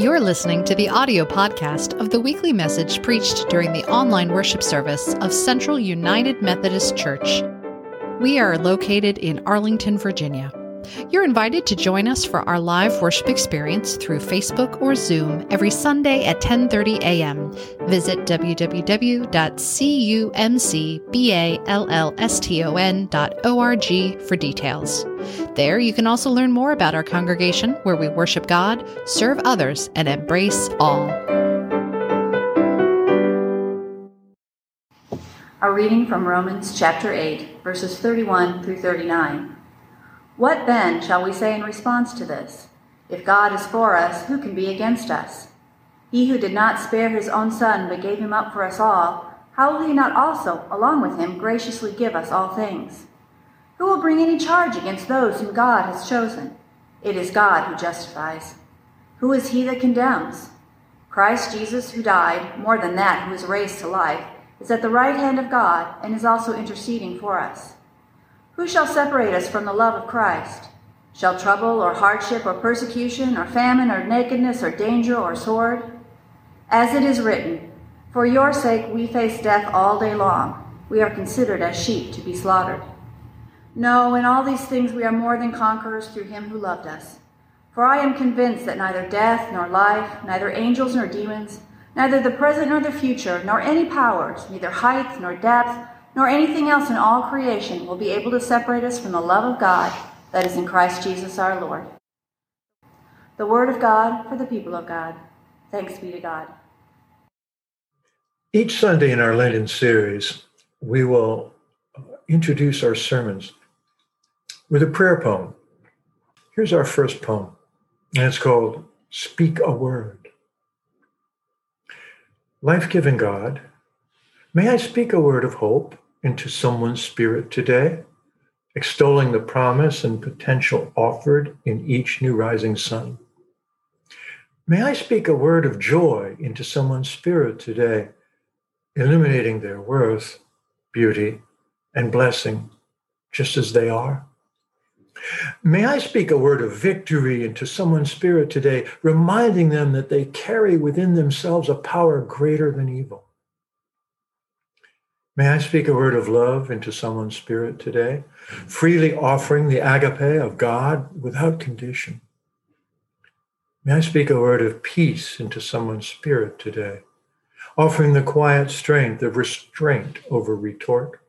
You're listening to the audio podcast of the weekly message preached during the online worship service of Central United Methodist Church. We are located in Arlington, Virginia. You're invited to join us for our live worship experience through Facebook or Zoom every Sunday at 10:30 a.m. Visit www.cumcballston.org for details. There you can also learn more about our congregation where we worship God, serve others, and embrace all. A reading from Romans chapter 8, verses 31 through 39. What then shall we say in response to this? If God is for us, who can be against us? He who did not spare his own son, but gave him up for us all, how will he not also, along with him, graciously give us all things? Who will bring any charge against those whom God has chosen? It is God who justifies. Who is he that condemns? Christ Jesus, who died, more than that, who was raised to life, is at the right hand of God and is also interceding for us. Who shall separate us from the love of Christ? Shall trouble or hardship or persecution or famine or nakedness or danger or sword? As it is written, For your sake we face death all day long. We are considered as sheep to be slaughtered. No, in all these things we are more than conquerors through him who loved us. For I am convinced that neither death nor life, neither angels nor demons, neither the present nor the future, nor any powers, neither height nor depth, nor anything else in all creation will be able to separate us from the love of God that is in Christ Jesus our Lord. The Word of God for the people of God. Thanks be to God. Each Sunday in our Lenten series, we will introduce our sermons with a prayer poem. Here's our first poem, and it's called Speak a Word. Life giving God, may I speak a word of hope into someone's spirit today, extolling the promise and potential offered in each new rising sun. May I speak a word of joy into someone's spirit today, illuminating their worth, beauty, and blessing just as they are. May I speak a word of victory into someone's spirit today, reminding them that they carry within themselves a power greater than evil. May I speak a word of love into someone's spirit today, freely offering the agape of God without condition. May I speak a word of peace into someone's spirit today, offering the quiet strength of restraint over retort.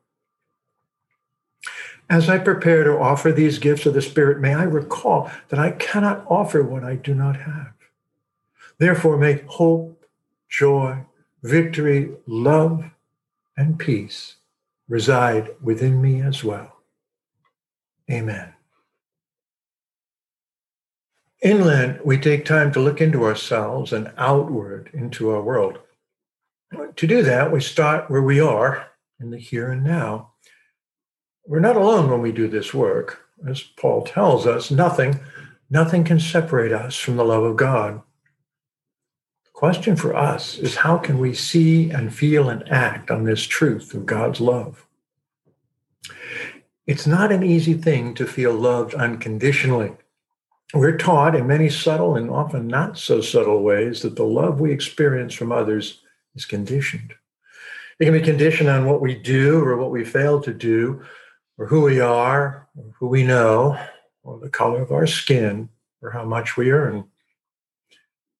As I prepare to offer these gifts of the Spirit, may I recall that I cannot offer what I do not have. Therefore, may hope, joy, victory, love, and peace reside within me as well. Amen. In Lent, we take time to look into ourselves and outward into our world. To do that, we start where we are in the here and now. We're not alone when we do this work. As Paul tells us, nothing, nothing can separate us from the love of God question for us is how can we see and feel and act on this truth of God's love? It's not an easy thing to feel loved unconditionally. We're taught in many subtle and often not so subtle ways that the love we experience from others is conditioned. It can be conditioned on what we do or what we fail to do, or who we are, or who we know, or the color of our skin, or how much we earn.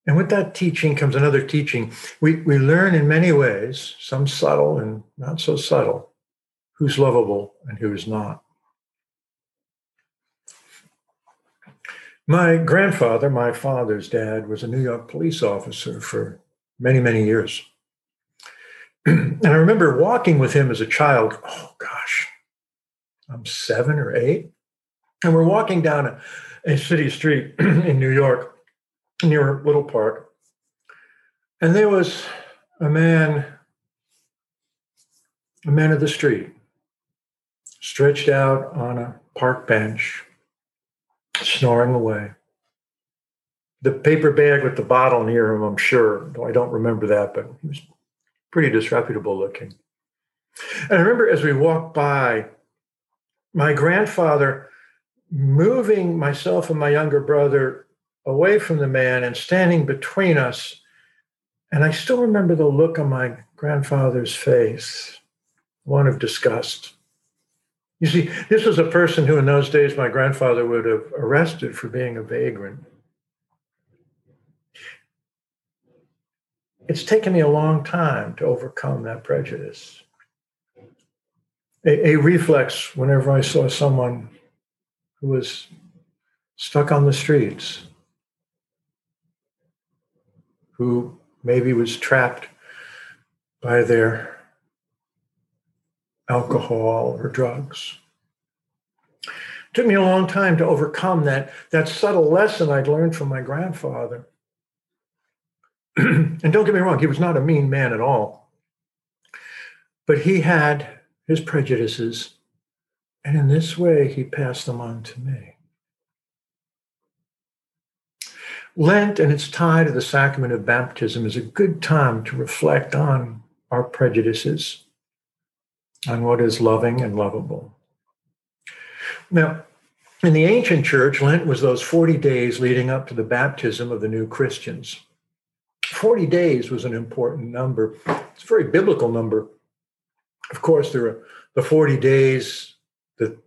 And with that teaching comes another teaching. We, we learn in many ways, some subtle and not so subtle, who's lovable and who's not. My grandfather, my father's dad, was a New York police officer for many, many years. and I remember walking with him as a child. Oh, gosh, I'm seven or eight. And we're walking down a, a city street in New York near little park. And there was a man, a man of the street, stretched out on a park bench, snoring away. The paper bag with the bottle near him, I'm sure, though I don't remember that, but he was pretty disreputable looking. And I remember as we walked by, my grandfather moving myself and my younger brother away from the man and standing between us. And I still remember the look on my grandfather's face, one of disgust. You see, this was a person who, in those days, my grandfather would have arrested for being a vagrant. It's taken me a long time to overcome that prejudice. A, a reflex whenever I saw someone who was stuck on the streets, who maybe was trapped by their alcohol or drugs. It took me a long time to overcome that, that subtle lesson I'd learned from my grandfather. and don't get me wrong, he was not a mean man at all. But he had his prejudices, and in this way, he passed them on to me. Lent and its tie to the sacrament of baptism is a good time to reflect on our prejudices, on what is loving and lovable. Now, in the ancient church, Lent was those 40 days leading up to the baptism of the new Christians. 40 days was an important number. It's a very biblical number. Of course, there are the 40 days that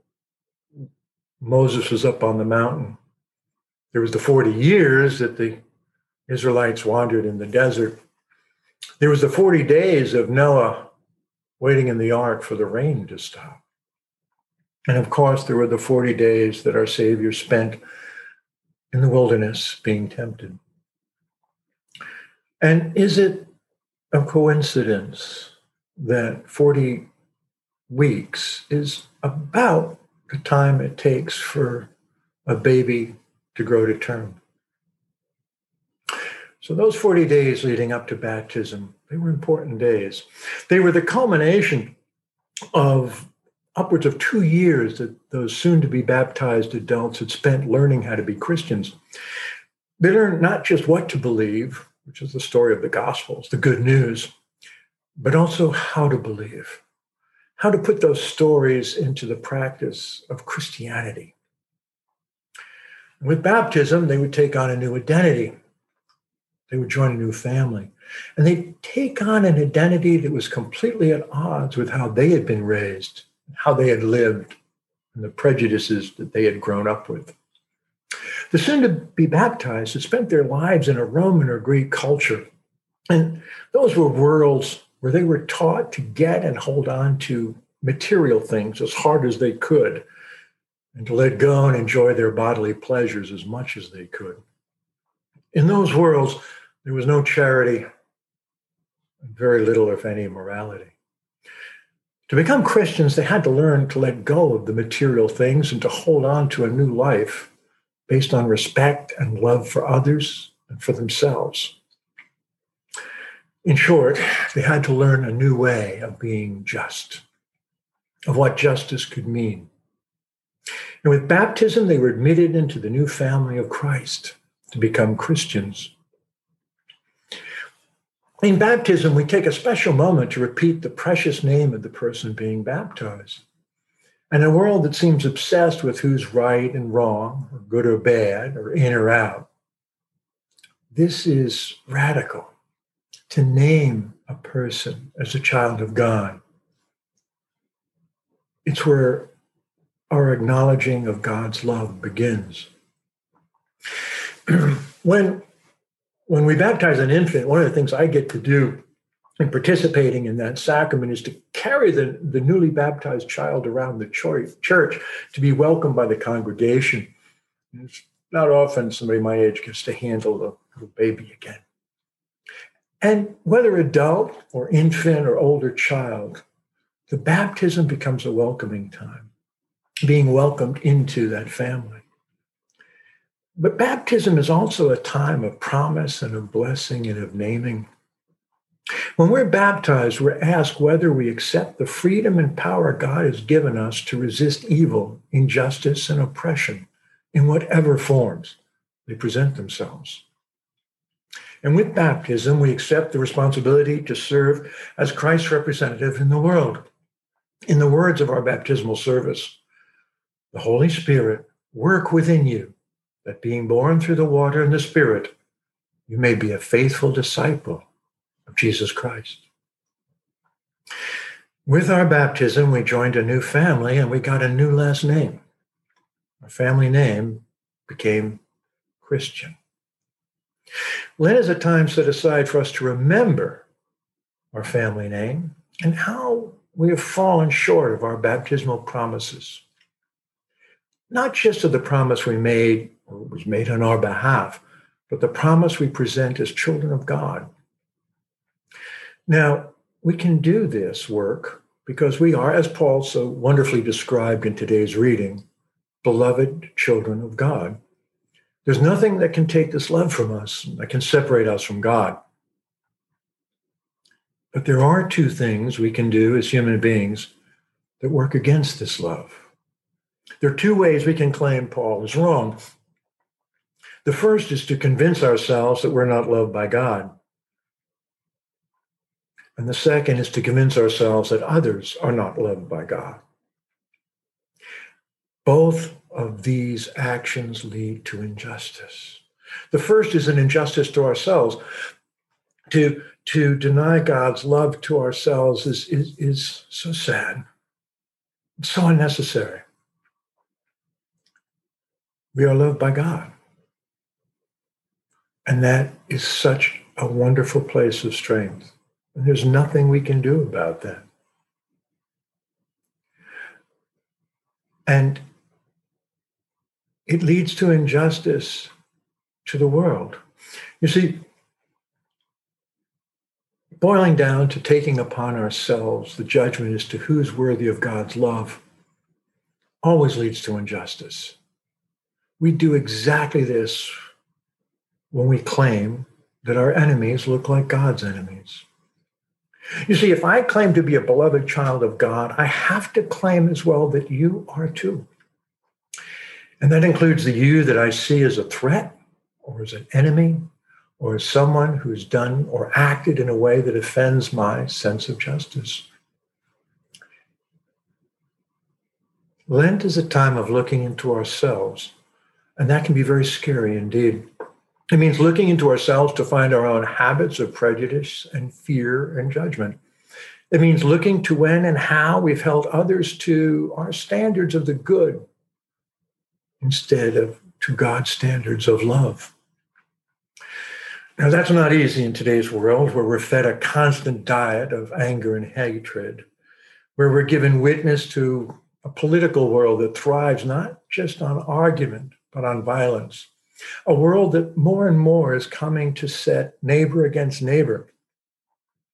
Moses was up on the mountain. There was the 40 years that the Israelites wandered in the desert. There was the 40 days of Noah waiting in the ark for the rain to stop. And of course, there were the 40 days that our Savior spent in the wilderness being tempted. And is it a coincidence that 40 weeks is about the time it takes for a baby to grow to term? So, those 40 days leading up to baptism, they were important days. They were the culmination of upwards of two years that those soon to be baptized adults had spent learning how to be Christians. They learned not just what to believe, which is the story of the Gospels, the good news, but also how to believe, how to put those stories into the practice of Christianity. With baptism, they would take on a new identity. They would join a new family. And they'd take on an identity that was completely at odds with how they had been raised, how they had lived, and the prejudices that they had grown up with. The soon to be baptized had spent their lives in a Roman or Greek culture. And those were worlds where they were taught to get and hold on to material things as hard as they could and to let go and enjoy their bodily pleasures as much as they could. In those worlds, there was no charity very little, if any, morality. To become Christians, they had to learn to let go of the material things and to hold on to a new life based on respect and love for others and for themselves. In short, they had to learn a new way of being just, of what justice could mean. And with baptism, they were admitted into the new family of Christ to become Christians. In baptism, we take a special moment to repeat the precious name of the person being baptized. In a world that seems obsessed with who's right and wrong, or good or bad, or in or out, this is radical to name a person as a child of God. It's where our acknowledging of God's love begins. when, when we baptize an infant, one of the things I get to do in participating in that sacrament is to carry the, the newly baptized child around the church to be welcomed by the congregation. It's not often somebody my age gets to handle a little baby again. And whether adult or infant or older child, the baptism becomes a welcoming time, being welcomed into that family. But baptism is also a time of promise and of blessing and of naming. When we're baptized, we're asked whether we accept the freedom and power God has given us to resist evil, injustice, and oppression in whatever forms they present themselves. And with baptism, we accept the responsibility to serve as Christ's representative in the world. In the words of our baptismal service, the Holy Spirit work within you that being born through the water and the Spirit, you may be a faithful disciple of Jesus Christ. With our baptism, we joined a new family and we got a new last name. Our family name became Christian. Lent is a time set aside for us to remember our family name and how we have fallen short of our baptismal promises. Not just of the promise we made or was made on our behalf, but the promise we present as children of God. Now, we can do this work because we are, as Paul so wonderfully described in today's reading, beloved children of God. There's nothing that can take this love from us, that can separate us from God. But there are two things we can do as human beings that work against this love. There are two ways we can claim Paul is wrong. The first is to convince ourselves that we're not loved by God. And the second is to convince ourselves that others are not loved by God. Both of these actions lead to injustice. The first is an injustice to ourselves. To, to deny God's love to ourselves is, is, is so sad, so unnecessary. We are loved by God. And that is such a wonderful place of strength. And there's nothing we can do about that. And it leads to injustice to the world. You see, boiling down to taking upon ourselves the judgment as to who's worthy of God's love always leads to injustice. We do exactly this when we claim that our enemies look like God's enemies. You see, if I claim to be a beloved child of God, I have to claim as well that you are too. And that includes the you that I see as a threat or as an enemy or as someone who's done or acted in a way that offends my sense of justice. Lent is a time of looking into ourselves, and that can be very scary indeed. It means looking into ourselves to find our own habits of prejudice and fear and judgment. It means looking to when and how we've held others to our standards of the good instead of to God's standards of love. Now, that's not easy in today's world where we're fed a constant diet of anger and hatred, where we're given witness to a political world that thrives not just on argument, but on violence a world that more and more is coming to set neighbor against neighbor,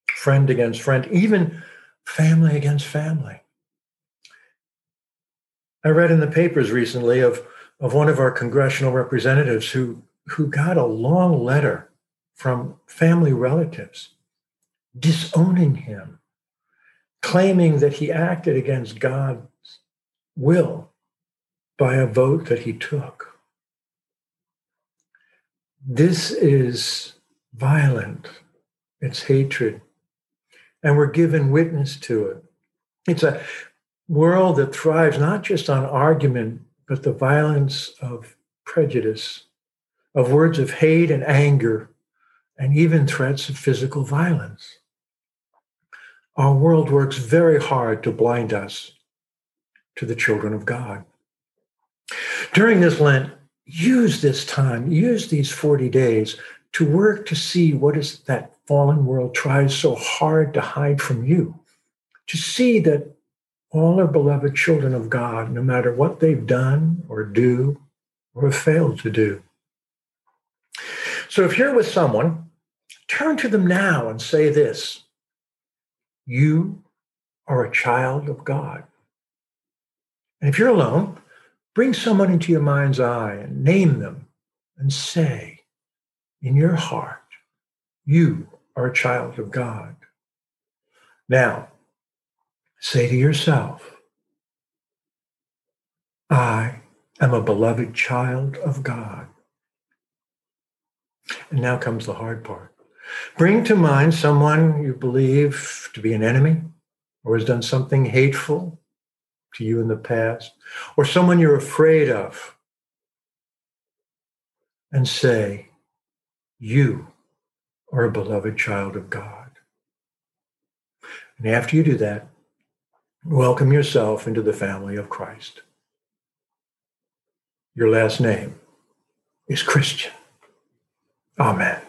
friend against friend, even family against family. I read in the papers recently of, of one of our congressional representatives who, who got a long letter from family relatives disowning him, claiming that he acted against God's will by a vote that he took. This is violent, it's hatred, and we're given witness to it. It's a world that thrives not just on argument, but the violence of prejudice, of words of hate and anger, and even threats of physical violence. Our world works very hard to blind us to the children of God. During this Lent, use this time, use these 40 days to work to see what is that fallen world tries so hard to hide from you. To see that all are beloved children of God, no matter what they've done or do or have failed to do. So if you're with someone, turn to them now and say this You are a child of God. And if you're alone, Bring someone into your mind's eye and name them and say, in your heart, you are a child of God. Now, say to yourself, I am a beloved child of God. And now comes the hard part. Bring to mind someone you believe to be an enemy or has done something hateful to you in the past, or someone you're afraid of. and say, You are a beloved child of God. And after you do that, welcome yourself into the family of Christ. Your last name is Christian. Amen.